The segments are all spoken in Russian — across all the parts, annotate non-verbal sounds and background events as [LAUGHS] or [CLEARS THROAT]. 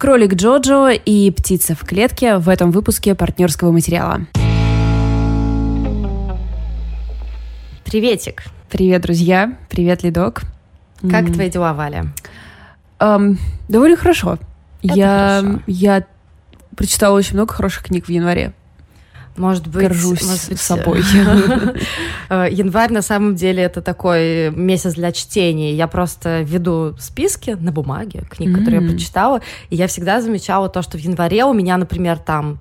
Кролик Джоджо и птица в клетке в этом выпуске партнерского материала. Приветик. Привет, друзья. Привет, Лидок. Как mm. твои дела, Валя? Um, довольно хорошо. Это я, хорошо. я прочитала очень много хороших книг в январе. Может быть, горжусь может быть, собой. [LAUGHS] Э, январь на самом деле это такой месяц для чтения. Я просто веду списки на бумаге книг, которые я прочитала, и я всегда замечала то, что в январе у меня, например, там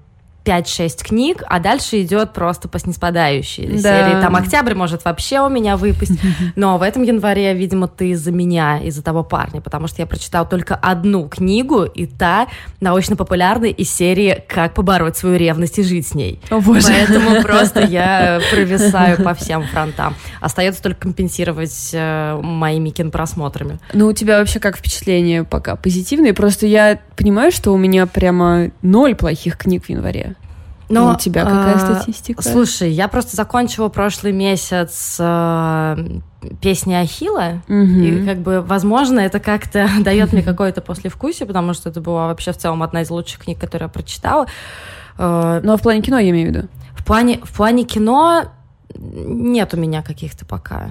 5-6 книг, а дальше идет просто по снеспадающей да. серии. Там октябрь может вообще у меня выпасть, [LAUGHS] но в этом январе, видимо, ты из-за меня, из-за того парня, потому что я прочитала только одну книгу, и та научно-популярная из серии «Как побороть свою ревность и жить с ней». О, боже. Поэтому [LAUGHS] просто я провисаю по всем фронтам. Остается только компенсировать э, моими кинопросмотрами. Ну, у тебя вообще как впечатление пока позитивные? Просто я понимаю, что у меня прямо ноль плохих книг в январе. Но, у тебя какая а, статистика? Слушай, я просто закончила прошлый месяц а, песни Ахила, угу. и как бы, возможно, это как-то [LAUGHS] дает мне какое-то послевкусие, потому что это была вообще в целом одна из лучших книг, которые я прочитала. Ну, а в плане кино я имею в виду? В плане, в плане кино нет у меня каких-то пока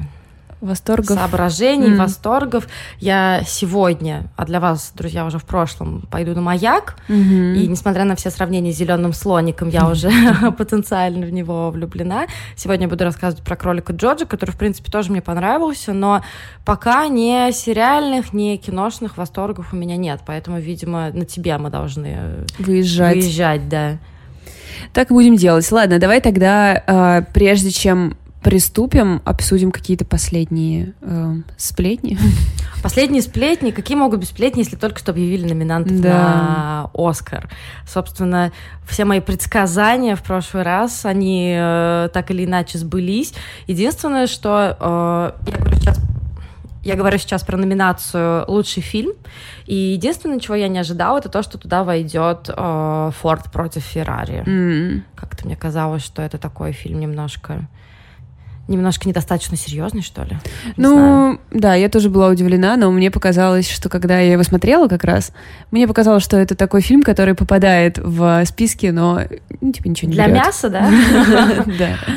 восторгов. соображений, mm. восторгов. Я сегодня, а для вас, друзья, уже в прошлом, пойду на маяк. Mm-hmm. И несмотря на все сравнения с зеленым слоником, я уже [LAUGHS] потенциально в него влюблена. Сегодня я буду рассказывать про кролика Джорджа, который, в принципе, тоже мне понравился, но пока ни сериальных, ни киношных восторгов у меня нет. Поэтому, видимо, на тебя мы должны выезжать. Выезжать, да. Так и будем делать. Ладно, давай тогда, э, прежде чем приступим, обсудим какие-то последние э, сплетни. [LAUGHS] Последние сплетни? Какие могут быть сплетни, если только что объявили номинантов да. на Оскар? Собственно, все мои предсказания в прошлый раз, они э, так или иначе сбылись. Единственное, что э, я говорю сейчас я говорю сейчас про номинацию «Лучший фильм», и единственное, чего я не ожидала, это то, что туда войдет э, «Форд против Феррари». Mm. Как-то мне казалось, что это такой фильм немножко немножко недостаточно серьезный, что ли? Не ну, знаю. да, я тоже была удивлена, но мне показалось, что когда я его смотрела как раз, мне показалось, что это такой фильм, который попадает в списки, но ну, типа ничего не Для берет. мяса, [LAUGHS] да?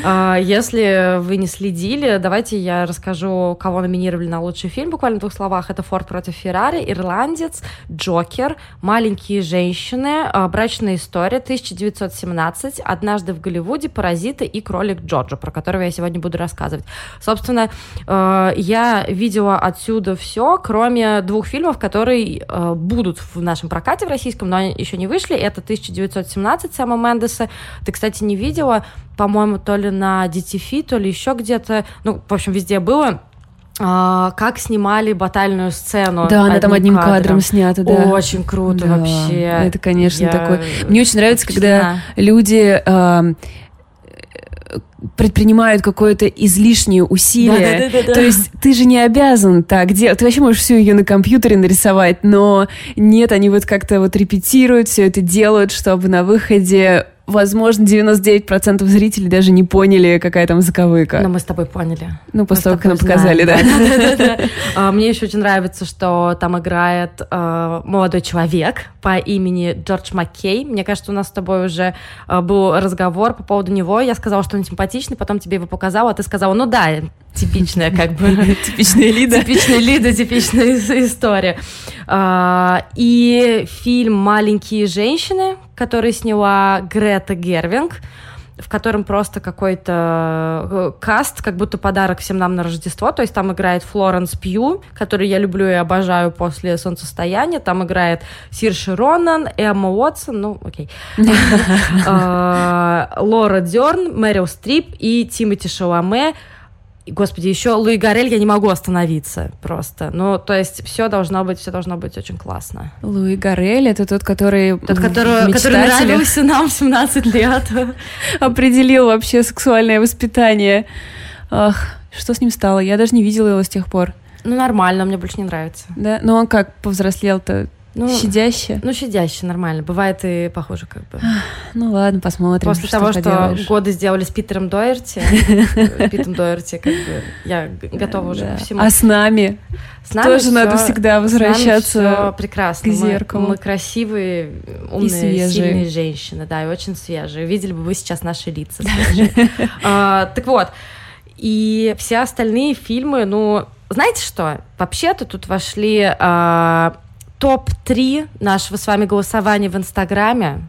А, если вы не следили, давайте я расскажу, кого номинировали на лучший фильм, буквально в двух словах. Это «Форд против Феррари», «Ирландец», «Джокер», «Маленькие женщины», а, «Брачная история», «1917», «Однажды в Голливуде», «Паразиты» и «Кролик Джорджа», про которого я сегодня буду рассказывать. Собственно, э, я видела отсюда все, кроме двух фильмов, которые э, будут в нашем прокате в российском, но они еще не вышли. Это 1917 Сэма Мендеса. Ты, кстати, не видела, по-моему, то ли на DTF, то ли еще где-то. Ну, в общем, везде было. А, как снимали батальную сцену. Да, она там одним кадром, кадром снята, да. Очень круто да, вообще. Это, конечно, я... такой. Мне очень нравится, когда люди э, предпринимают какое-то излишнее усилие. Да, да, да, То есть ты же не обязан так делать. Ты вообще можешь всю ее на компьютере нарисовать, но нет, они вот как-то вот репетируют, все это делают, чтобы на выходе возможно, 99% зрителей даже не поняли, какая там заковыка. Но мы с тобой поняли. Ну, после того, как нам показали, да. [LAUGHS] А, мне еще очень нравится, что там играет а, молодой человек по имени Джордж Маккей. Мне кажется, у нас с тобой уже а, был разговор по поводу него. Я сказала, что он симпатичный, потом тебе его показала, а ты сказала, ну да, типичная как бы... [LAUGHS] Типичная Лида. Типичная Лида, типичная [LAUGHS] история. И фильм «Маленькие женщины», который сняла Грета Гервинг, в котором просто какой-то э, каст, как будто подарок всем нам на Рождество. То есть там играет Флоренс Пью, который я люблю и обожаю после «Солнцестояния». Там играет Сирши Ронан, Эмма Уотсон, ну, окей. Э, [LAUGHS] Лора Дерн, Мэрил Стрип и Тимоти Шаламе – Господи, еще Луи Гарель я не могу остановиться просто. Ну, то есть все должно быть, все должно быть очень классно. Луи Гарель это тот, который Тот, который, который нравился нам в 17 лет. [LAUGHS] Определил вообще сексуальное воспитание. Ах, что с ним стало? Я даже не видела его с тех пор. Ну, нормально, мне больше не нравится. Да? Но он как повзрослел-то? Ну, щадяще? Ну, щадяще, нормально. Бывает и похоже как бы. Ну ладно, посмотрим. После что того, что годы сделали с Питером Дойерти, [LAUGHS] Питом Дойерти, как бы, я готова уже ко всему. А с нами? С нами Тоже надо всегда возвращаться прекрасно. к зеркалу. Мы, красивые, умные, сильные женщины, да, и очень свежие. Видели бы вы сейчас наши лица [LAUGHS] а, Так вот, и все остальные фильмы, ну, знаете что? Вообще-то тут вошли а, топ-3 нашего с вами голосования в Инстаграме.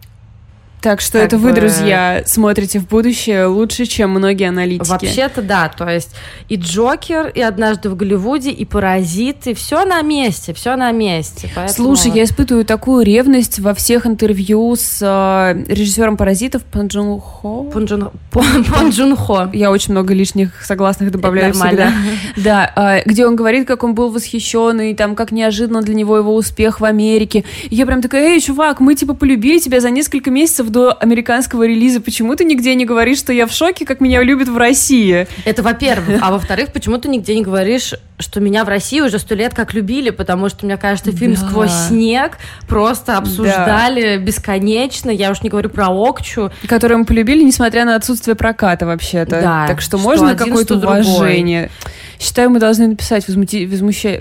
Так что как это бы... вы, друзья, смотрите в будущее лучше, чем многие аналитики. Вообще-то да, то есть и Джокер, и однажды в Голливуде, и Паразиты, все на месте, все на месте. Поэтому... Слушай, я испытываю такую ревность во всех интервью с э, режиссером Паразитов Пан Джун Хо. Пан Джун, Пан Джун Хо. Я очень много лишних согласных добавляю всегда. Да, э, где он говорит, как он был восхищен, и там как неожиданно для него его успех в Америке. И я прям такая, эй, чувак, мы типа полюбили тебя за несколько месяцев до американского релиза, почему ты нигде не говоришь, что я в шоке, как меня любят в России? Это во-первых. А во-вторых, почему ты нигде не говоришь, что меня в России уже сто лет как любили, потому что, мне кажется, фильм да. «Сквозь снег» просто обсуждали да. бесконечно, я уж не говорю про Окчу. Который мы полюбили, несмотря на отсутствие проката вообще-то. Да. Так что, что можно какое-то уважение. Другой. Считаю, мы должны написать возмути... возмуща...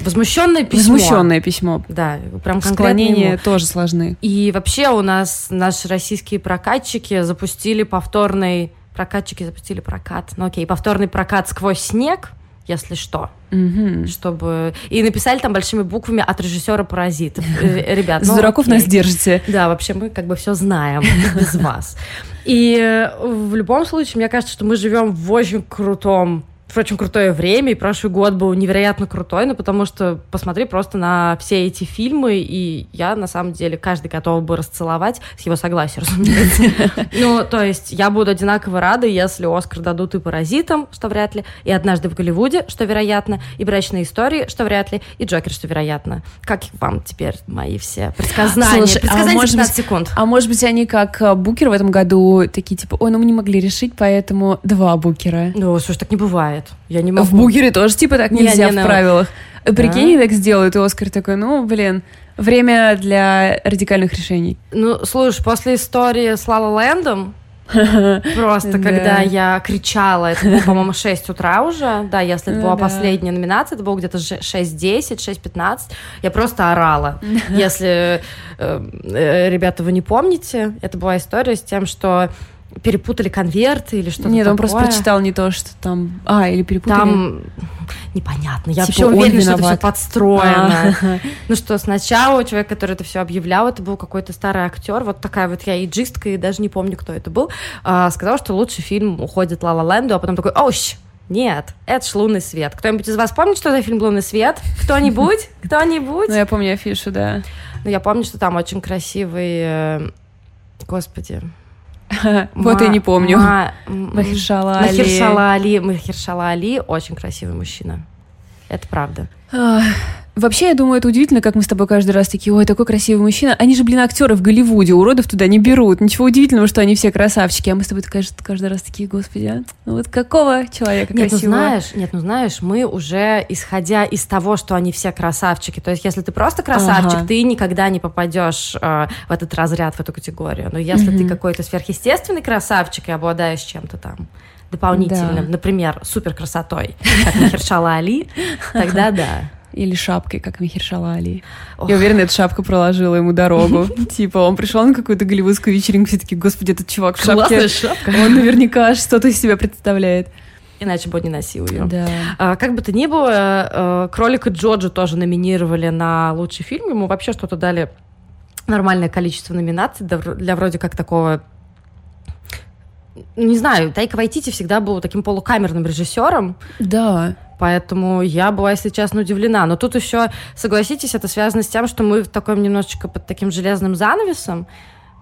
возмущенное письмо. Возмущенное письмо. Да, прям Склонения ему. тоже сложны. И вообще у нас наши российские прокатчики запустили повторный... Прокатчики запустили прокат. Ну окей, повторный прокат «Сквозь снег», если что. Угу. Чтобы... И написали там большими буквами от режиссера «Паразитов». [LAUGHS] Э, ребят, ну, дураков нас держите. Да, вообще мы как бы все знаем [LAUGHS] без вас. И э, в любом случае, мне кажется, что мы живем в очень крутом очень крутое время, и прошлый год был невероятно крутой, ну, потому что посмотри просто на все эти фильмы, и я, на самом деле, каждый готов бы расцеловать, с его согласия, [LAUGHS] разумеется. Ну, то есть я буду одинаково рада, если Оскар дадут и «Паразитам», что вряд ли, и «Однажды в Голливуде», что вероятно, и «Брачные истории», что вряд ли, и «Джокер», что вероятно. Как вам теперь мои все предсказания? Слушай, Предсказания а может быть, секунд. А может быть, они как э, Букер в этом году такие, типа, ой, ну мы не могли решить, поэтому два Букера. Ну, слушай, так не бывает. Я не могу. В Бугере тоже типа так нельзя не, не, в правилах. Да? Прикинь, так сделают, и Оскар такой, ну, блин, время для радикальных решений. Ну, слушай, после истории с Лала Лэндом, [LAUGHS] Просто, когда я кричала, это было, по-моему, 6 утра уже, да, если это была последняя номинация, это было где-то 6.10, 6.15, я просто орала. [LAUGHS] Если, э, э, ребята, вы не помните, это была история с тем, что перепутали конверты или что-то Нет, такое. он просто прочитал не то, что там... А, или перепутали... Там непонятно. Я типа вообще уверена, что это все подстроено. А-а-а. Ну что, сначала человек, который это все объявлял, это был какой-то старый актер, вот такая вот я иджистка, и даже не помню, кто это был, а, сказал, что лучший фильм уходит Ла Ла Ленду, а потом такой, оуш, нет, это ж «Лунный свет». Кто-нибудь из вас помнит, что за фильм «Лунный свет»? Кто-нибудь? [LAUGHS] Кто-нибудь? Ну, я помню афишу, да. Ну, я помню, что там очень красивый... Э, господи, [LAUGHS] Вот я не помню. [LAUGHS] Махершала Али. Махершала Али. Махершала Али очень красивый мужчина. Это правда. Вообще, я думаю, это удивительно, как мы с тобой каждый раз такие, ой, такой красивый мужчина. Они же, блин, актеры в Голливуде, уродов туда не берут. Ничего удивительного, что они все красавчики. А мы с тобой кажется, каждый раз такие, господи, а? Ну вот какого человека нет, красивого? Ну, знаешь, нет, ну знаешь, мы уже, исходя из того, что они все красавчики, то есть если ты просто красавчик, ага. ты никогда не попадешь э, в этот разряд, в эту категорию. Но если угу. ты какой-то сверхъестественный красавчик и обладаешь чем-то там дополнительным, да. например, супер красотой, как Махершала Али, тогда да. Или шапкой, как Михершала Али. Ох. Я уверена, эта шапка проложила ему дорогу. [LAUGHS] Типа, он пришел на какую-то голливудскую вечеринку, все таки господи, этот чувак в шапке. шапка. Он наверняка что-то из себя представляет. Иначе бы он не носил ее. Да. А, как бы то ни было, а, Кролика Джоджо тоже номинировали на лучший фильм. Ему вообще что-то дали нормальное количество номинаций для вроде как такого не знаю, Тайка Вайтити всегда был таким полукамерным режиссером. Да. Поэтому я была, если честно, удивлена. Но тут еще, согласитесь, это связано с тем, что мы в таком немножечко под таким железным занавесом,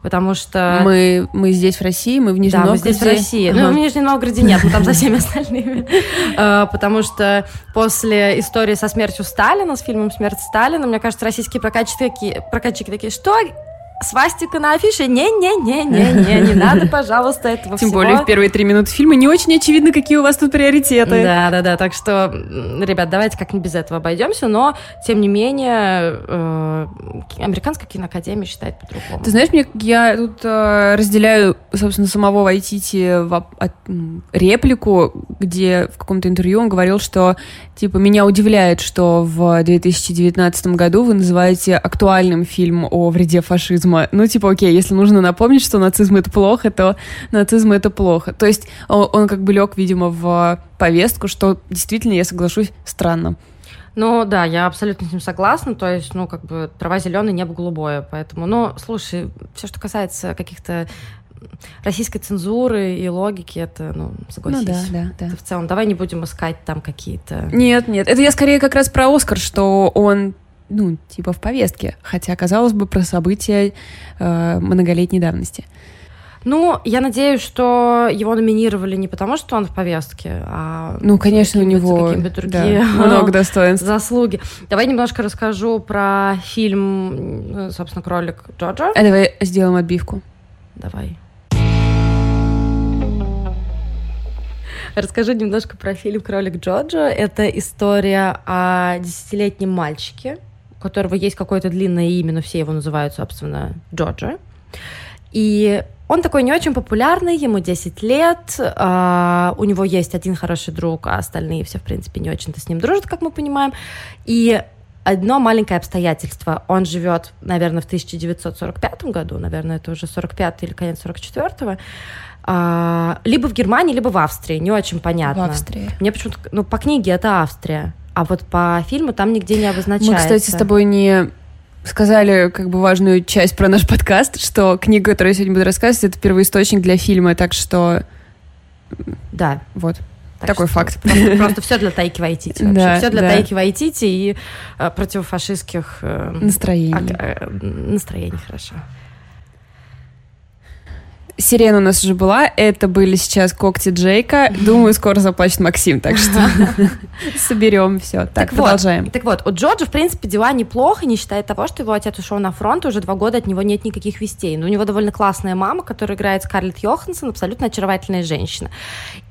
потому что... Мы, мы здесь в России, мы в Нижнем да, Новгороде. мы здесь в России. Ага. Ну, в Нижнем Новгороде нет, мы там за всеми остальными. [LAUGHS] А, потому что после истории со смертью Сталина, с фильмом «Смерть Сталина», мне кажется, российские прокатчики такие, прокатчики такие, что свастика на афише, не-не-не-не-не, не надо, пожалуйста, этого Тем всего. более в первые три минуты фильма не очень очевидно, какие у вас тут приоритеты. Да-да-да, так что, ребят, давайте как-нибудь без этого обойдемся, но, тем не менее, э, американская киноакадемия считает по-другому. Ты знаешь, мне, я тут э, разделяю, собственно, самого Вайтити в, от, реплику, где в каком-то интервью он говорил, что, типа, меня удивляет, что в 2019 году вы называете актуальным фильм о вреде фашизма нацизма. Ну, типа, окей, если нужно напомнить, что нацизм это плохо, то нацизм это плохо. То есть он, он как бы лег, видимо, в повестку, что действительно, я соглашусь, странно. Ну да, я абсолютно с ним согласна. То есть, ну, как бы трава зеленая, небо голубое. Поэтому, ну, слушай, все, что касается каких-то российской цензуры и логики, это, ну, согласись. Ну, да, да, да. Это в целом, давай не будем искать там какие-то... Нет, нет, это я скорее как раз про Оскар, что он ну, типа в повестке, хотя, казалось бы, про события э, многолетней давности. Ну, я надеюсь, что его номинировали не потому, что он в повестке, а... Ну, конечно, у него другие да, [LAUGHS] много достоинств. Заслуги. Давай немножко расскажу про фильм, собственно, «Кролик Джорджа». А давай сделаем отбивку. Давай. Расскажу немножко про фильм «Кролик Джорджа». Это история о десятилетнем мальчике, которого есть какое-то длинное имя, но все его называют, собственно, Джорджа. И он такой не очень популярный, ему 10 лет, э, у него есть один хороший друг, а остальные все, в принципе, не очень-то с ним дружат, как мы понимаем. И одно маленькое обстоятельство. Он живет, наверное, в 1945 году, наверное, это уже 45 или конец 44-го, э, либо в Германии, либо в Австрии, не очень понятно. В Австрии. Мне почему-то, ну, по книге это Австрия. А вот по фильму там нигде не обозначается. Мы, кстати, с тобой не сказали как бы важную часть про наш подкаст, что книга, которую я сегодня буду рассказывать, это первоисточник для фильма, так что... Да. Вот. Так Такой что, факт. Просто, просто все для Тайки Вайтити. Вообще. Да, все для да. Тайки Вайтити и э, противофашистских э, настроений. Э, настроений, хорошо. Сирена у нас уже была, это были сейчас когти Джейка. Думаю, скоро заплачет Максим, так что [LAUGHS] соберем все. Так, продолжаем. Так вот, у Джорджа, в принципе, дела неплохо, не считая того, что его отец ушел на фронт, уже два года от него нет никаких вестей. Но у него довольно классная мама, которая играет Скарлетт Йоханссон, абсолютно очаровательная женщина.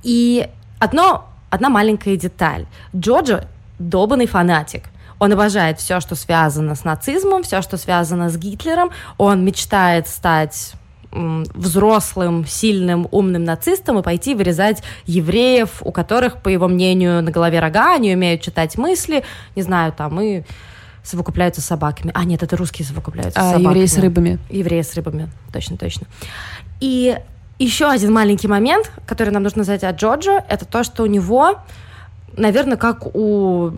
И одно, одна маленькая деталь. Джорджа долбанный фанатик. Он обожает все, что связано с нацизмом, все, что связано с Гитлером. Он мечтает стать взрослым, сильным, умным нацистом и пойти вырезать евреев, у которых, по его мнению, на голове рога, они умеют читать мысли, не знаю, там, и совокупляются с собаками. А, нет, это русские совокупляются а, с собаками. евреи с рыбами. Евреи с рыбами, точно, точно. И еще один маленький момент, который нам нужно знать от Джорджа, это то, что у него, наверное, как у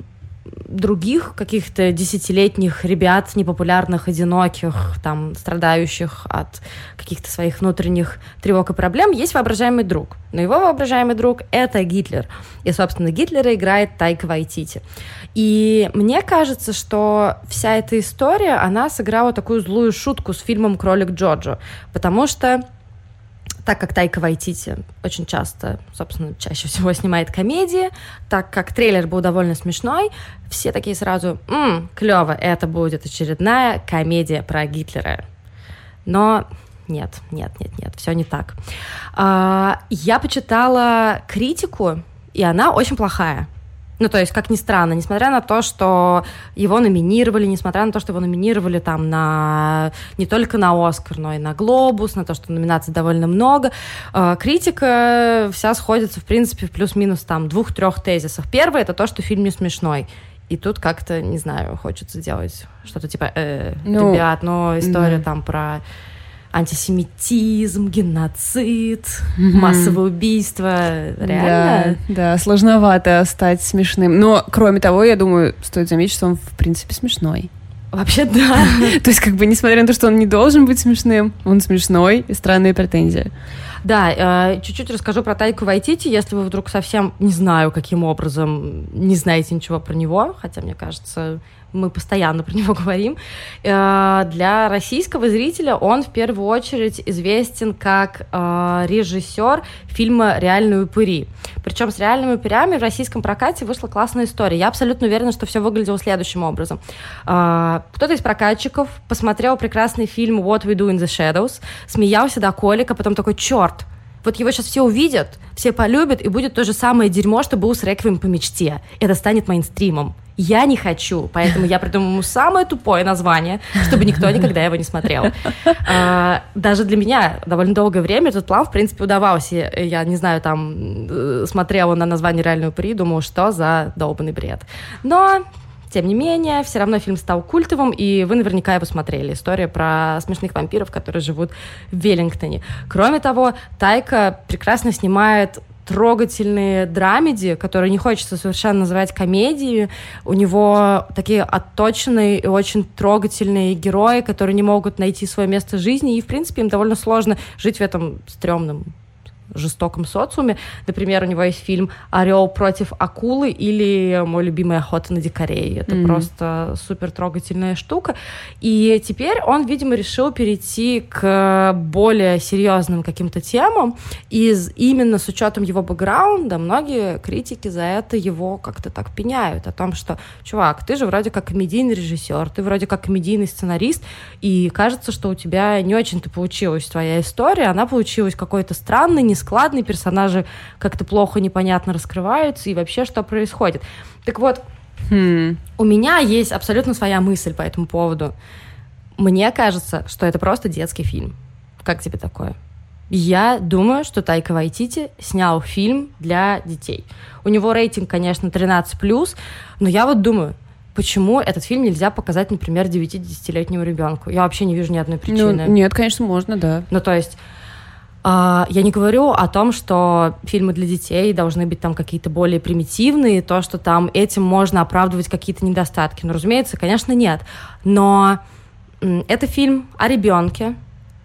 других каких-то десятилетних ребят, непопулярных, одиноких, там, страдающих от каких-то своих внутренних тревог и проблем, есть воображаемый друг. Но его воображаемый друг — это Гитлер. И, собственно, Гитлера играет Тайка Вайтити. И мне кажется, что вся эта история, она сыграла такую злую шутку с фильмом «Кролик Джорджо», потому что так как Тайка Вайтити очень часто, собственно, чаще всего снимает комедии, так как трейлер был довольно смешной, все такие сразу, «Ммм, клево, это будет очередная комедия про Гитлера». Но нет, нет, нет, нет, все не так. А, я почитала критику, и она очень плохая. Ну, то есть, как ни странно, несмотря на то, что его номинировали, несмотря на то, что его номинировали там на не только на Оскар, но и на Глобус, на то, что номинаций довольно много, э, критика вся сходится, в принципе, в плюс-минус там двух-трех тезисах. Первый — это то, что фильм не смешной. И тут как-то, не знаю, хочется делать что-то типа, э, ну, ребят, но история да. там про антисемитизм, геноцид, mm-hmm. массовое убийство. Реально? Да, да, сложновато стать смешным. Но, кроме того, я думаю, стоит заметить, что он, в принципе, смешной. Вообще, да. [LAUGHS] То есть, как бы, несмотря на то, что он не должен быть смешным, он смешной и странные претензии. Да, э, чуть-чуть расскажу про Тайку Вайтити, если вы вдруг совсем, не знаю, каким образом, не знаете ничего про него, хотя, мне кажется, мы постоянно про него [LAUGHS] говорим. Э, для российского зрителя он в первую очередь известен как э, режиссер фильма «Реальные упыри». Причем с «Реальными упырями» в российском прокате вышла классная история. Я абсолютно уверена, что все выглядело следующим образом. Э, кто-то из прокатчиков посмотрел прекрасный фильм «What We Do in the Shadows», смеялся до колика, потом такой, черт, вот его сейчас все увидят, все полюбят, и будет то же самое дерьмо, что было с «Реквием по мечте». Это станет мейнстримом. Я не хочу, поэтому я придумаю ему самое тупое название, чтобы никто никогда его не смотрел. А, даже для меня довольно долгое время этот план, в принципе, удавался. Я, не знаю, там, э, смотрела на название реального при, думала, что за долбанный бред. Но тем не менее, все равно фильм стал культовым, и вы наверняка его смотрели. История про смешных вампиров, которые живут в Веллингтоне. Кроме того, Тайка прекрасно снимает трогательные драмеди, которые не хочется совершенно называть комедией. У него такие отточенные и очень трогательные герои, которые не могут найти свое место в жизни, и, в принципе, им довольно сложно жить в этом стрёмном жестоком социуме. Например, у него есть фильм «Орел против акулы» или «Мой любимый охота на дикарей». Это mm-hmm. просто супер трогательная штука. И теперь он, видимо, решил перейти к более серьезным каким-то темам. И именно с учетом его бэкграунда многие критики за это его как-то так пеняют. О том, что, чувак, ты же вроде как комедийный режиссер, ты вроде как комедийный сценарист, и кажется, что у тебя не очень-то получилась твоя история, она получилась какой-то странной, нескладный, персонажи как-то плохо, непонятно раскрываются, и вообще что происходит. Так вот, хм. у меня есть абсолютно своя мысль по этому поводу. Мне кажется, что это просто детский фильм. Как тебе такое? Я думаю, что Тайка Вайтити снял фильм для детей. У него рейтинг, конечно, 13+, но я вот думаю, почему этот фильм нельзя показать, например, 9-10-летнему ребенку? Я вообще не вижу ни одной причины. Ну, нет, конечно, можно, да. Ну, то есть я не говорю о том, что фильмы для детей должны быть там какие-то более примитивные, то, что там этим можно оправдывать какие-то недостатки. Ну, разумеется, конечно, нет. Но это фильм о ребенке,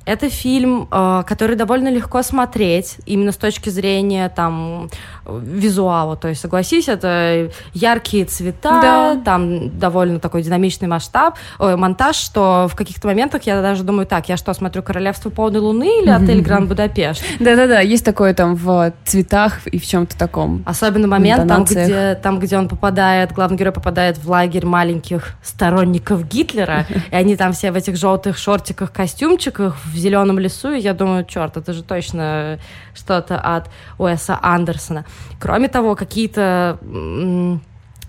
это фильм, э, который довольно легко смотреть, именно с точки зрения там визуала. То есть, согласись, это яркие цвета, да. там довольно такой динамичный масштаб, ой, монтаж, что в каких-то моментах я даже думаю, так, я что, смотрю «Королевство полной луны» или «Отель Гранд Будапешт»? Да-да-да, есть такое там в цветах и в чем-то таком. Особенно момент там где, там, где он попадает, главный герой попадает в лагерь маленьких сторонников Гитлера, и они там все в этих желтых шортиках, костюмчиках, в зеленом лесу, и я думаю, черт, это же точно что-то от Уэса Андерсона. Кроме того, какие-то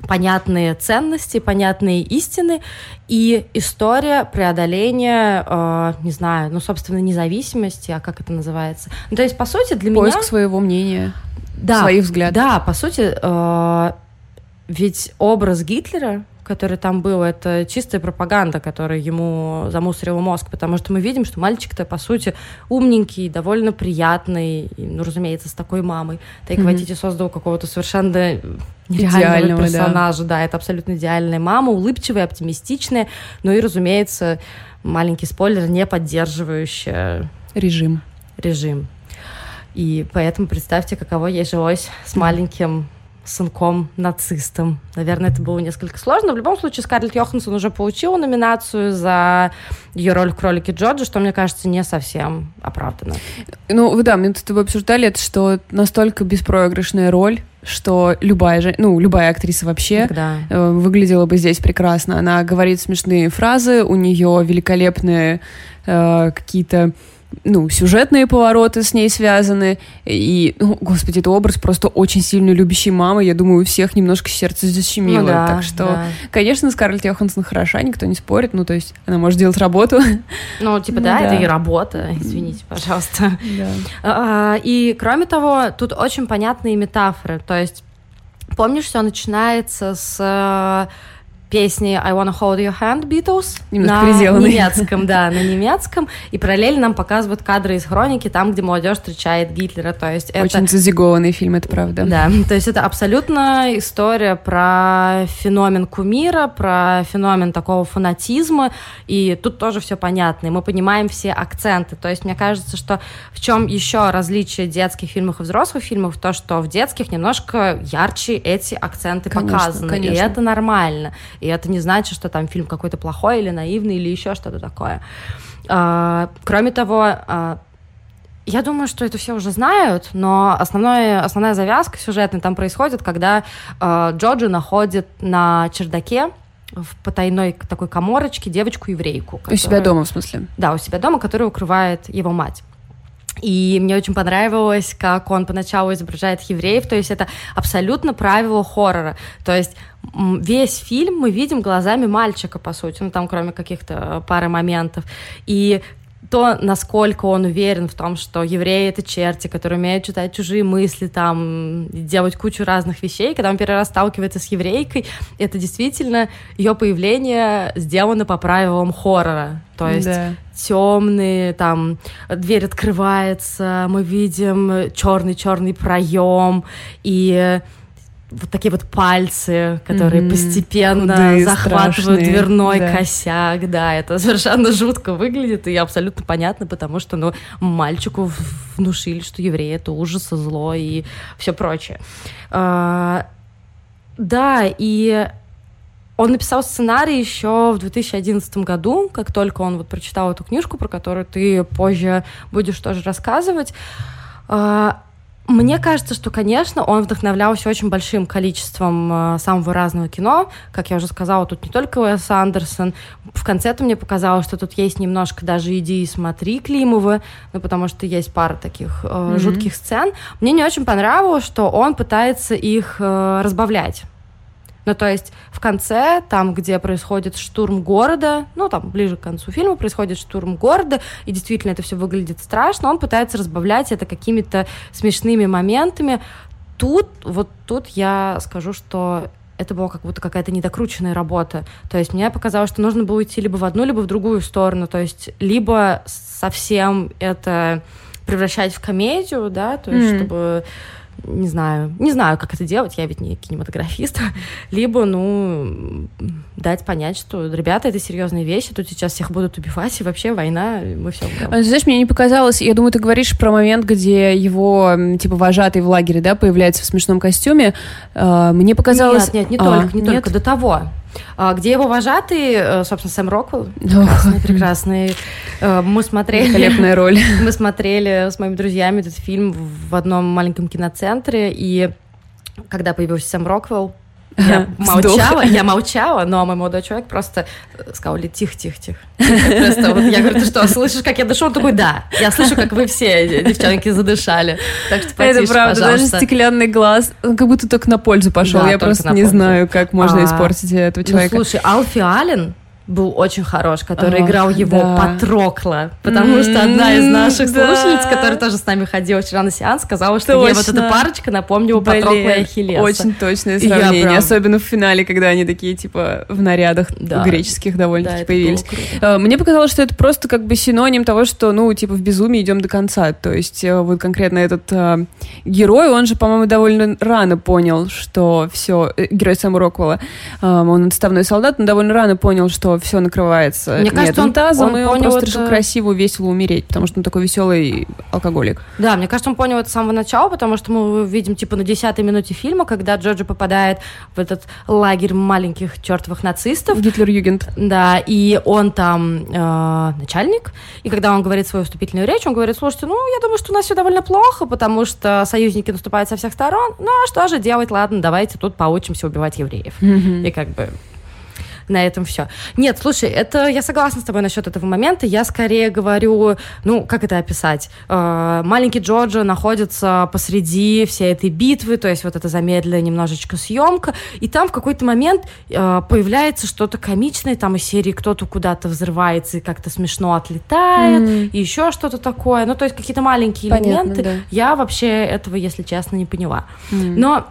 понятные ценности, понятные истины и история преодоления, э, не знаю, ну, собственно, независимости, а как это называется? Ну, то есть, по сути, для Поиск меня... Поиск своего мнения, да, своих взглядов. Да, по сути, э, ведь образ Гитлера который там был, это чистая пропаганда, которая ему замусорила мозг, потому что мы видим, что мальчик-то, по сути, умненький, довольно приятный, ну, разумеется, с такой мамой. Тайка mm-hmm. создал какого-то совершенно нереального персонажа, да. да, это абсолютно идеальная мама, улыбчивая, оптимистичная, ну и, разумеется, маленький спойлер, не поддерживающая режим. Режим. И поэтому представьте, каково ей жилось с маленьким сынком-нацистом. Наверное, это было несколько сложно. В любом случае, Скарлетт Йоханссон уже получила номинацию за ее роль в «Кролике Джорджа», что, мне кажется, не совсем оправдано. Ну, да, мы с тобой обсуждали это, что настолько беспроигрышная роль, что любая же, ну, любая актриса вообще да. э, выглядела бы здесь прекрасно. Она говорит смешные фразы, у нее великолепные э, какие-то ну, сюжетные повороты с ней связаны. И, ну, господи, это образ просто очень сильно любящей мамы. Я думаю, у всех немножко сердце защемило. Ну, да, так что, да. конечно, Скарлетт Йоханссон хороша, никто не спорит. Ну, то есть она может делать работу. Ну, типа, ну, да, да, это и работа. Извините, пожалуйста. Да. А, и, кроме того, тут очень понятные метафоры. То есть, помнишь, все начинается с песни I Wanna Hold Your Hand Beatles Немножко на переделанный. немецком, да, на [LAUGHS] немецком, и параллельно нам показывают кадры из хроники, там, где молодежь встречает Гитлера, то есть это... Очень зазигованный фильм, это правда. Да, [LAUGHS] то есть это абсолютно история про феномен кумира, про феномен такого фанатизма, и тут тоже все понятно, и мы понимаем все акценты, то есть мне кажется, что в чем еще различие детских фильмов и взрослых фильмов, то, что в детских немножко ярче эти акценты конечно, показаны, конечно. и это нормально. И это не значит, что там фильм какой-то плохой или наивный или еще что-то такое. А, кроме того, а, я думаю, что это все уже знают, но основное, основная завязка сюжетная там происходит, когда э, Джоджи находит на чердаке в потайной такой коморочке девочку-еврейку. Которая... У себя дома, в смысле? Да, у себя дома, которая укрывает его мать. И мне очень понравилось, как он поначалу изображает евреев, то есть это абсолютно правило хоррора. То есть весь фильм мы видим глазами мальчика, по сути, ну там кроме каких-то э, пары моментов. И то, насколько он уверен в том, что евреи — это черти, которые умеют читать чужие мысли, там, делать кучу разных вещей. Когда он первый раз сталкивается с еврейкой, это действительно ее появление сделано по правилам хоррора. То есть да. Темные, там, дверь открывается, мы видим черный-черный проем, и вот такие вот пальцы, которые mm-hmm. постепенно Худые, захватывают страшные. дверной да. косяк, да, это [LAUGHS] совершенно жутко выглядит и абсолютно понятно, потому что, ну, мальчику внушили, что евреи это ужас и зло и все прочее. А, да, и он написал сценарий еще в 2011 году, как только он вот прочитал эту книжку, про которую ты позже будешь тоже рассказывать. А, мне кажется, что, конечно, он вдохновлялся очень большим количеством э, самого разного кино. Как я уже сказала, тут не только Уэс Андерсон. В конце-то мне показалось, что тут есть немножко даже идеи «Смотри» Климова, ну, потому что есть пара таких э, mm-hmm. жутких сцен. Мне не очень понравилось, что он пытается их э, разбавлять. Ну, то есть в конце, там, где происходит штурм города, ну, там, ближе к концу фильма происходит штурм города, и действительно это все выглядит страшно, он пытается разбавлять это какими-то смешными моментами. Тут, вот тут я скажу, что это была как будто какая-то недокрученная работа. То есть мне показалось, что нужно было идти либо в одну, либо в другую сторону. То есть либо совсем это превращать в комедию, да, то есть mm. чтобы не знаю, не знаю, как это делать, я ведь не кинематографист, [LAUGHS] либо, ну, дать понять, что, ребята, это серьезные вещи, тут сейчас всех будут убивать, и вообще война, мы все а, Знаешь, мне не показалось, я думаю, ты говоришь про момент, где его, типа, вожатый в лагере, да, появляется в смешном костюме, а, мне показалось... Нет, нет, не а, только, не нет? только, до того. А, где его вожатый, э, собственно, Сэм Роквелл, прекрасный, прекрасный. Э, мы смотрели... Великолепная роль. [LAUGHS] Мы смотрели с моими друзьями этот фильм в одном маленьком киноцентре, и когда появился Сэм Роквелл, я молчала, я молчала, но мой молодой человек просто сказал, тихо, тихо, тихо. [LAUGHS] Просто вот, я говорю, ты что, слышишь, как я дышу? Он такой, да, я слышу, как вы все, девчонки, задышали. Так что потише, Это правда, пожалуйста. даже стеклянный глаз, он как будто только на пользу пошел. Да, я просто не пользу. знаю, как можно а, испортить этого ну, человека. Ну, слушай, Алфи Аллен, был очень хорош, который Ох, играл его да. Патрокла, потому mm-hmm, что одна из наших да. слушательниц, которая тоже с нами ходила вчера на сеанс, сказала, что Точно. ей вот эта парочка напомнила Блин, Патрокла и Ахиллеса. Очень точное сравнение, прям... особенно в финале, когда они такие, типа, в нарядах да. греческих довольно-таки да, появились. Э, мне показалось, что это просто как бы синоним того, что, ну, типа, в безумии идем до конца. То есть э, вот конкретно этот э, герой, он же, по-моему, довольно рано понял, что все, э, герой Сэма Роквелла, э, он отставной солдат, но довольно рано понял, что все накрывается Мне кажется, он, тазом, он и он понял просто это... решил красиво, весело умереть, потому что он такой веселый алкоголик. Да, мне кажется, он понял это с самого начала, потому что мы видим, типа, на десятой минуте фильма, когда Джорджи попадает в этот лагерь маленьких чертовых нацистов. Гитлер-Югент. Да, и он там э, начальник, и когда он говорит свою вступительную речь, он говорит, слушайте, ну, я думаю, что у нас все довольно плохо, потому что союзники наступают со всех сторон, ну, а что же делать, ладно, давайте тут поучимся убивать евреев. Mm-hmm. И как бы на этом все. Нет, слушай, это я согласна с тобой насчет этого момента. Я скорее говорю, ну, как это описать? Э, маленький Джорджо находится посреди всей этой битвы, то есть вот эта замедленная немножечко съемка, и там в какой-то момент э, появляется что-то комичное, там из серии кто-то куда-то взрывается и как-то смешно отлетает, mm. и еще что-то такое. Ну, то есть какие-то маленькие Понятно, элементы. Да. Я вообще этого, если честно, не поняла. Mm. Но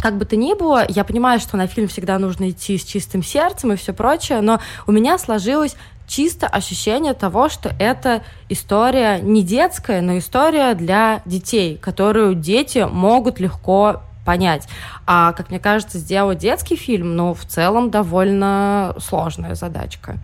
как бы то ни было, я понимаю, что на фильм всегда нужно идти с чистым сердцем и все прочее, но у меня сложилось чисто ощущение того, что это история не детская, но история для детей, которую дети могут легко понять. А, как мне кажется, сделать детский фильм, ну, в целом довольно сложная задачка.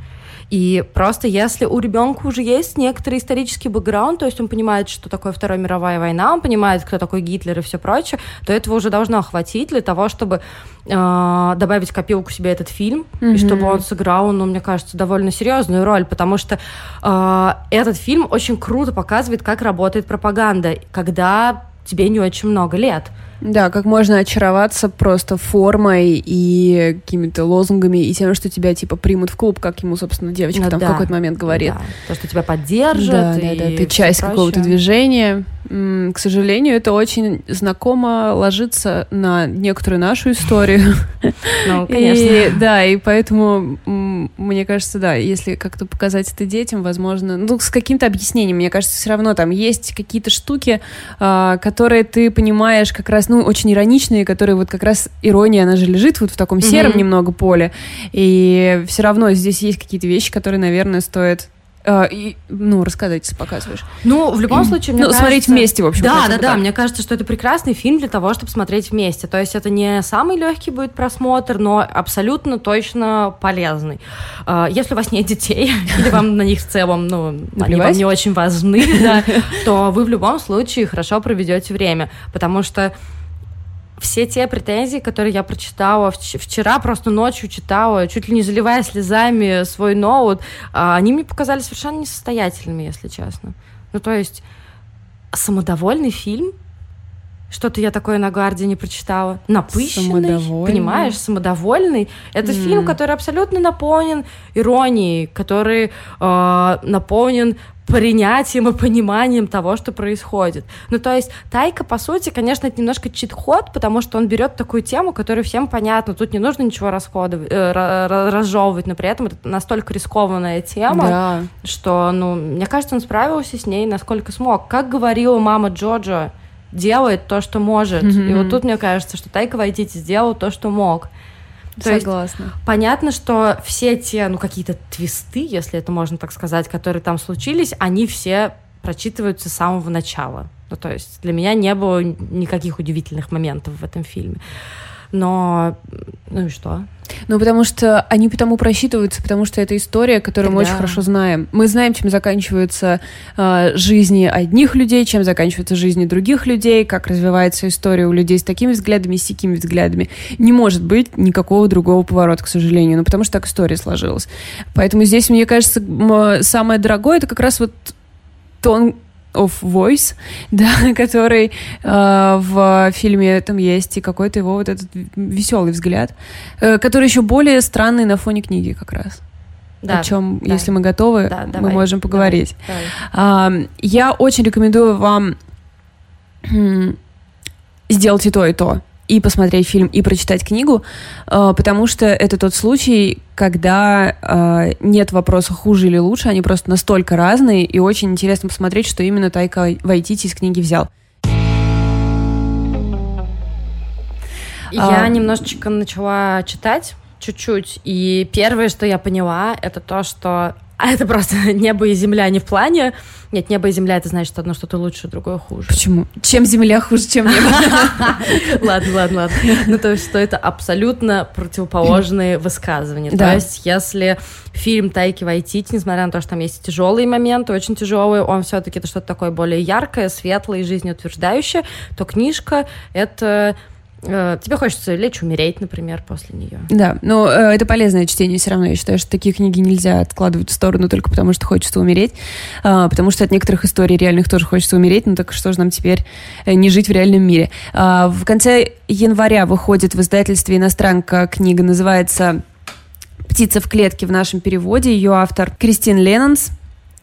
И просто если у ребенка уже есть некоторый исторический бэкграунд, то есть он понимает, что такое Вторая мировая война, он понимает, кто такой Гитлер и все прочее, то этого уже должно хватить для того, чтобы э, добавить копилку себе этот фильм, mm-hmm. и чтобы он сыграл, ну, мне кажется, довольно серьезную роль, потому что э, этот фильм очень круто показывает, как работает пропаганда, когда тебе не очень много лет. Да, как можно очароваться просто формой и какими-то лозунгами и тем, что тебя типа примут в клуб, как ему, собственно, девочка ну, там да, в какой-то момент говорит. Да. То, что тебя поддержат. Да, да, да, ты часть какого-то движения. К сожалению, это очень знакомо ложится на некоторую нашу историю. [LAUGHS] Ну, конечно. И, да, и поэтому, мне кажется, да, если как-то показать это детям, возможно, ну, с каким-то объяснением, мне кажется, все равно там есть какие-то штуки, а, которые ты понимаешь как раз, ну, очень ироничные, которые вот как раз ирония, она же лежит вот в таком сером mm-hmm. немного поле, и все равно здесь есть какие-то вещи, которые, наверное, стоит Uh, и, ну, рассказать, если показываешь. Ну, в любом случае, мне ну, кажется... смотреть вместе, в общем. Да, да, да. Мне кажется, что это прекрасный фильм для того, чтобы смотреть вместе. То есть это не самый легкий будет просмотр, но абсолютно точно полезный. Uh, если у вас нет детей, [LAUGHS] или вам на них в целом, ну, они вам не очень важны, то вы в любом случае хорошо проведете время. Потому что все те претензии, которые я прочитала вчера, просто ночью читала, чуть ли не заливая слезами свой ноут, а, они мне показались совершенно несостоятельными, если честно. Ну, то есть, самодовольный фильм, что-то я такое на Гарде не прочитала. Напыщенный, понимаешь, самодовольный. Это mm. фильм, который абсолютно наполнен иронией, который э, наполнен принятием и пониманием того, что происходит. Ну, то есть Тайка, по сути, конечно, это немножко чит-ход, потому что он берет такую тему, которая всем понятна. Тут не нужно ничего расходовать, э, разжевывать, но при этом это настолько рискованная тема, да. что, ну, мне кажется, он справился с ней насколько смог. Как говорила мама Джоджо, делает то, что может. Mm-hmm. И вот тут мне кажется, что Тайка Вайтити сделал то, что мог. То Согласна. Есть, понятно, что все те, ну, какие-то твисты, если это можно так сказать, которые там случились, они все прочитываются с самого начала. Ну, то есть для меня не было никаких удивительных моментов в этом фильме. Но, ну и что? Ну, потому что они потому просчитываются, потому что это история, которую Тогда... мы очень хорошо знаем. Мы знаем, чем заканчиваются э, жизни одних людей, чем заканчиваются жизни других людей, как развивается история у людей с такими взглядами с такими взглядами. Не может быть никакого другого поворота, к сожалению, ну, потому что так история сложилась. Поэтому здесь, мне кажется, самое дорогое это как раз вот тон of Voice, [LAUGHS] да, который э, в фильме там есть, и какой-то его вот этот веселый взгляд, э, который еще более странный на фоне книги как раз. Да, о чем, да. если мы готовы, да, мы давай, можем поговорить. Давай, давай. Э, я очень рекомендую вам [CLEARS THROAT] сделать и то, и то и посмотреть фильм, и прочитать книгу, э, потому что это тот случай, когда э, нет вопроса хуже или лучше, они просто настолько разные, и очень интересно посмотреть, что именно Тайка Вайтити из книги взял. Я а... немножечко начала читать чуть-чуть, и первое, что я поняла, это то, что а это просто [LAUGHS] небо и земля не в плане. Нет, небо и земля это значит одно что-то лучше, другое хуже. Почему? Чем земля хуже, чем небо? [LAUGHS] Ладно, ладно, ладно. Ну, то есть, что это абсолютно противоположные высказывания. То есть, если фильм Тайки Вайтити, несмотря на то, что там есть тяжелые моменты, очень тяжелые, он все-таки это что-то такое более яркое, светлое и жизнеутверждающее, то книжка это тебе хочется лечь умереть, например, после нее. Да, но э, это полезное чтение все равно. Я считаю, что такие книги нельзя откладывать в сторону только потому, что хочется умереть. Э, потому что от некоторых историй реальных тоже хочется умереть. Ну так что же нам теперь э, не жить в реальном мире? Э, в конце января выходит в издательстве «Иностранка» книга, называется «Птица в клетке» в нашем переводе. Ее автор Кристин Леннонс.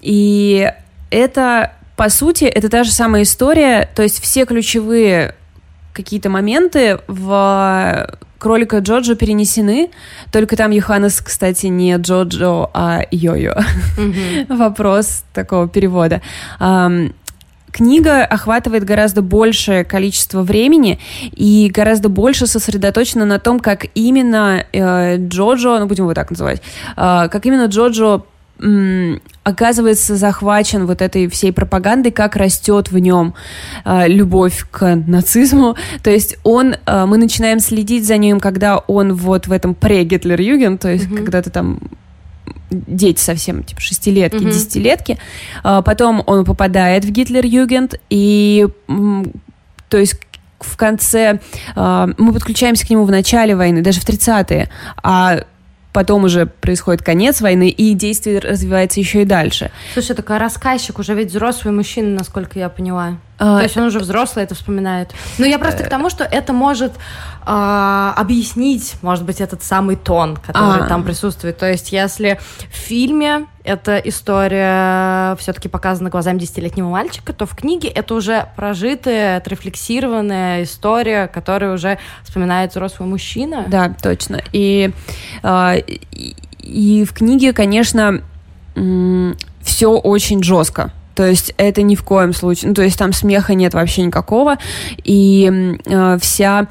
И это по сути, это та же самая история, то есть все ключевые какие-то моменты в кролика Джоджо перенесены, только там Йоханнес, кстати, не Джоджо, а Йо-Йо. Mm-hmm. [LAUGHS] Вопрос такого перевода. Книга охватывает гораздо большее количество времени и гораздо больше сосредоточена на том, как именно э, Джоджо, ну будем его так называть, э, как именно Джоджо оказывается захвачен вот этой всей пропагандой, как растет в нем э, любовь к нацизму. [LAUGHS] То есть он, э, мы начинаем следить за ним, когда он вот в этом пре-Гитлер-Юген, то есть mm-hmm. когда ты там дети совсем, типа шестилетки, mm-hmm. десятилетки. А, потом он попадает в Гитлер-Югент, и то есть в конце мы подключаемся к нему в начале войны, даже в 30-е, а потом уже происходит конец войны, и действие развивается еще и дальше. Слушай, такой рассказчик, уже ведь взрослый мужчина, насколько я поняла. А, То есть он уже взрослый это вспоминает. Но я просто к тому, что это может а, объяснить, может быть, этот самый тон, который а. там присутствует. То есть если в фильме эта история все-таки показана глазами десятилетнего мальчика, то в книге это уже прожитая, отрефлексированная история, которая уже вспоминает взрослый мужчина. Да, точно. И, а, и, и в книге, конечно, все очень жестко. То есть это ни в коем случае, ну, то есть там смеха нет вообще никакого, и э, вся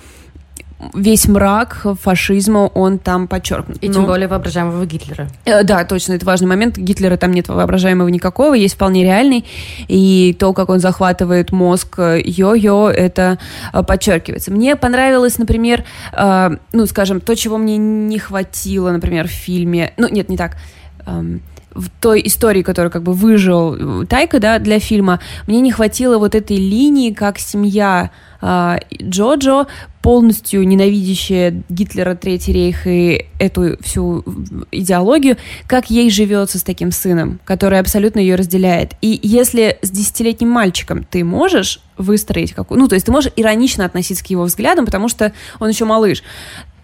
весь мрак фашизма, он там подчеркнут. И тем ну, более воображаемого Гитлера. Э, да, точно, это важный момент. Гитлера там нет воображаемого никакого, есть вполне реальный. И то, как он захватывает мозг э, йо-йо, это э, подчеркивается. Мне понравилось, например, э, ну, скажем, то, чего мне не хватило, например, в фильме. Ну, нет, не так. Эм, в той истории, которую как бы выжил Тайка, да, для фильма, мне не хватило вот этой линии, как семья э, Джоджо, полностью ненавидящая Гитлера, Третий рейх и эту всю идеологию, как ей живется с таким сыном, который абсолютно ее разделяет. И если с десятилетним мальчиком ты можешь выстроить какую... Ну, то есть ты можешь иронично относиться к его взглядам, потому что он еще малыш,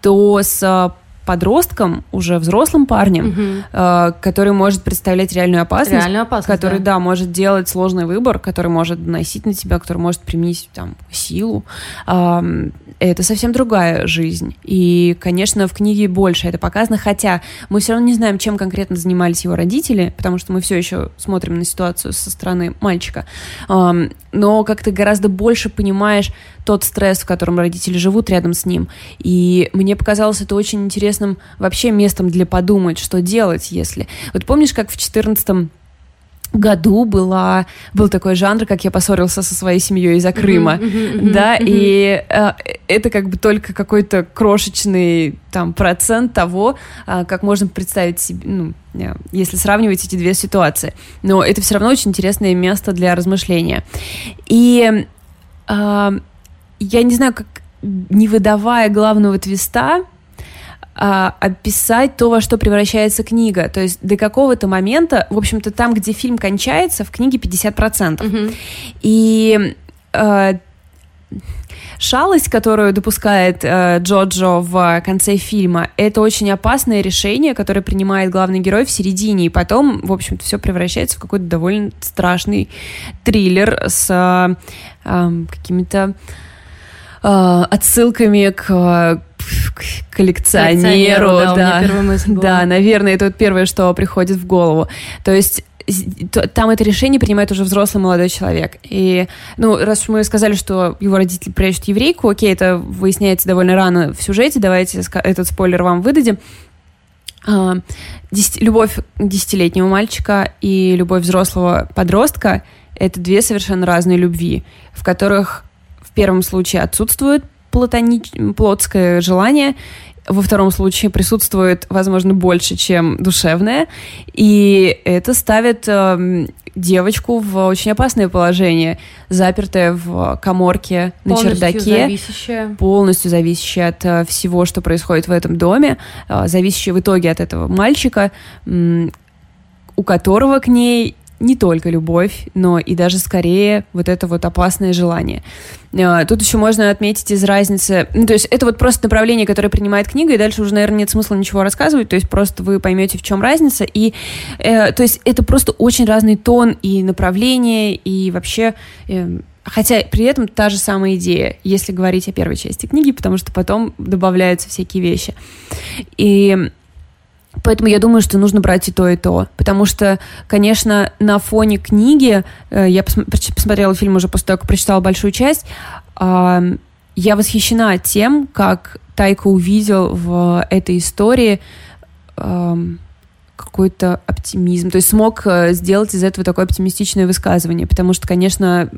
то с подростком, уже взрослым парнем, угу. э, который может представлять реальную опасность, реальную опасность который, да. да, может делать сложный выбор, который может носить на тебя, который может применить там силу. Э, это совсем другая жизнь. И, конечно, в книге больше это показано, хотя мы все равно не знаем, чем конкретно занимались его родители, потому что мы все еще смотрим на ситуацию со стороны мальчика. Э, но как ты гораздо больше понимаешь тот стресс, в котором родители живут рядом с ним. И мне показалось это очень интересным вообще местом для подумать, что делать, если... Вот помнишь, как в четырнадцатом году была, был такой жанр, как я поссорился со своей семьей из-за Крыма, mm-hmm, mm-hmm, да, mm-hmm. и э, это как бы только какой-то крошечный там процент того, э, как можно представить себе, ну, э, если сравнивать эти две ситуации. Но это все равно очень интересное место для размышления. И э, я не знаю, как не выдавая главного твиста, а, описать то, во что превращается книга. То есть до какого-то момента, в общем-то, там, где фильм кончается, в книге 50%. Mm-hmm. И э, шалость, которую допускает э, Джоджо в конце фильма, это очень опасное решение, которое принимает главный герой в середине, и потом, в общем-то, все превращается в какой-то довольно страшный триллер с э, э, какими-то э, отсылками к, к коллекционеру. коллекционеру да, да, да, наверное, это вот первое, что приходит в голову. То есть там это решение принимает уже взрослый молодой человек. И, ну, раз мы сказали, что его родители прячут еврейку, окей, это выясняется довольно рано в сюжете, давайте этот спойлер вам выдадим. А, любовь десятилетнего мальчика и любовь взрослого подростка — это две совершенно разные любви, в которых первом случае отсутствует платонич... плотское желание, во втором случае присутствует, возможно, больше, чем душевное, и это ставит э, девочку в очень опасное положение, запертая в коморке на полностью чердаке, зависящая. полностью зависящая от э, всего, что происходит в этом доме, э, зависящая в итоге от этого мальчика, э, у которого к ней не только любовь, но и даже скорее вот это вот опасное желание. А, тут еще можно отметить из разницы, ну, то есть это вот просто направление, которое принимает книга, и дальше уже, наверное, нет смысла ничего рассказывать, то есть просто вы поймете, в чем разница, и э, то есть это просто очень разный тон и направление, и вообще... Э, Хотя при этом та же самая идея, если говорить о первой части книги, потому что потом добавляются всякие вещи. И Поэтому я думаю, что нужно брать и то, и то. Потому что, конечно, на фоне книги, э, я посмотрела фильм уже после того, как прочитала большую часть, я восхищена тем, как Тайка увидел в этой истории какой-то оптимизм, то есть смог э, сделать из этого такое оптимистичное высказывание, потому что, конечно,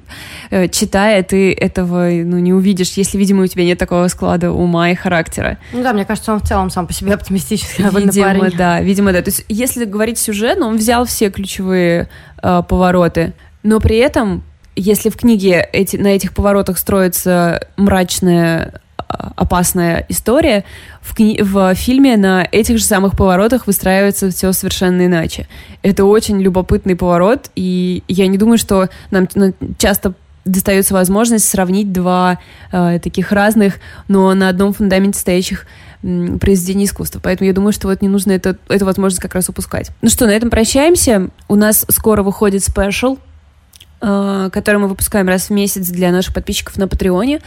э, читая, ты этого ну, не увидишь, если, видимо, у тебя нет такого склада ума и характера. Ну да, мне кажется, он в целом сам по себе оптимистический видимо, парень. да, видимо, да. То есть, если говорить сюжет, он взял все ключевые э, повороты, но при этом, если в книге эти, на этих поворотах строится мрачная опасная история, в, кни- в фильме на этих же самых поворотах выстраивается все совершенно иначе. Это очень любопытный поворот, и я не думаю, что нам часто достается возможность сравнить два э, таких разных, но на одном фундаменте стоящих произведений искусства. Поэтому я думаю, что вот не нужно это, эту возможность как раз упускать. Ну что, на этом прощаемся. У нас скоро выходит спешл, э, который мы выпускаем раз в месяц для наших подписчиков на Патреоне.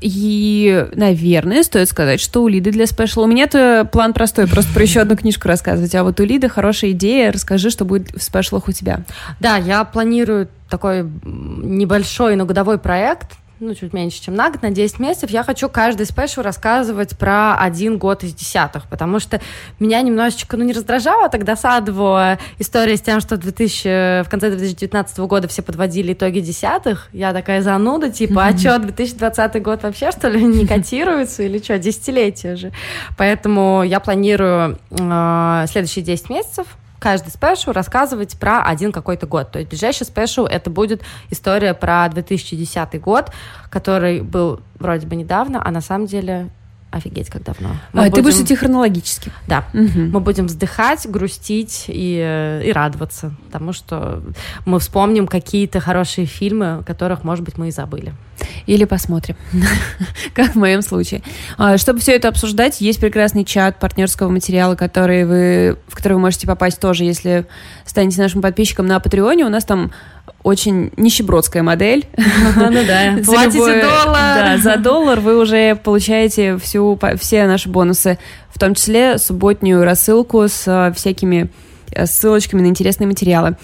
И, наверное, стоит сказать, что у Лиды для спешла... У меня-то план простой, просто про еще одну книжку рассказывать. А вот у Лиды хорошая идея. Расскажи, что будет в спешлах у тебя. Да, я планирую такой небольшой, но годовой проект ну, чуть меньше, чем на год, на 10 месяцев, я хочу каждый спешл рассказывать про один год из десятых, потому что меня немножечко, ну, не раздражала, а так досадовала история с тем, что в, 2000, в конце 2019 года все подводили итоги десятых. Я такая зануда, типа, а что, 2020 год вообще, что ли, не котируется или что, десятилетие же. Поэтому я планирую э, следующие 10 месяцев каждый special рассказывать про один какой-то год. То есть ближайший special это будет история про 2010 год, который был вроде бы недавно, а на самом деле офигеть, как давно. Мы а, будем... Ты будешь идти хронологически. Да. Угу. Мы будем вздыхать, грустить и, и радоваться, потому что мы вспомним какие-то хорошие фильмы, которых, может быть, мы и забыли. Или посмотрим, [LAUGHS] как в моем случае. А, чтобы все это обсуждать, есть прекрасный чат партнерского материала, который вы, в который вы можете попасть тоже, если станете нашим подписчиком на Патреоне. У нас там очень нищебродская модель. Ну да, [LAUGHS] платите доллар. Да, за доллар вы уже получаете всю, все наши бонусы, в том числе субботнюю рассылку с э, всякими э, ссылочками на интересные материалы.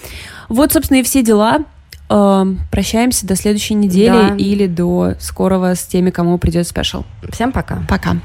Вот, собственно, и все дела. Эм, прощаемся до следующей недели да. или до скорого с теми, кому придет спешл. Всем пока. Пока.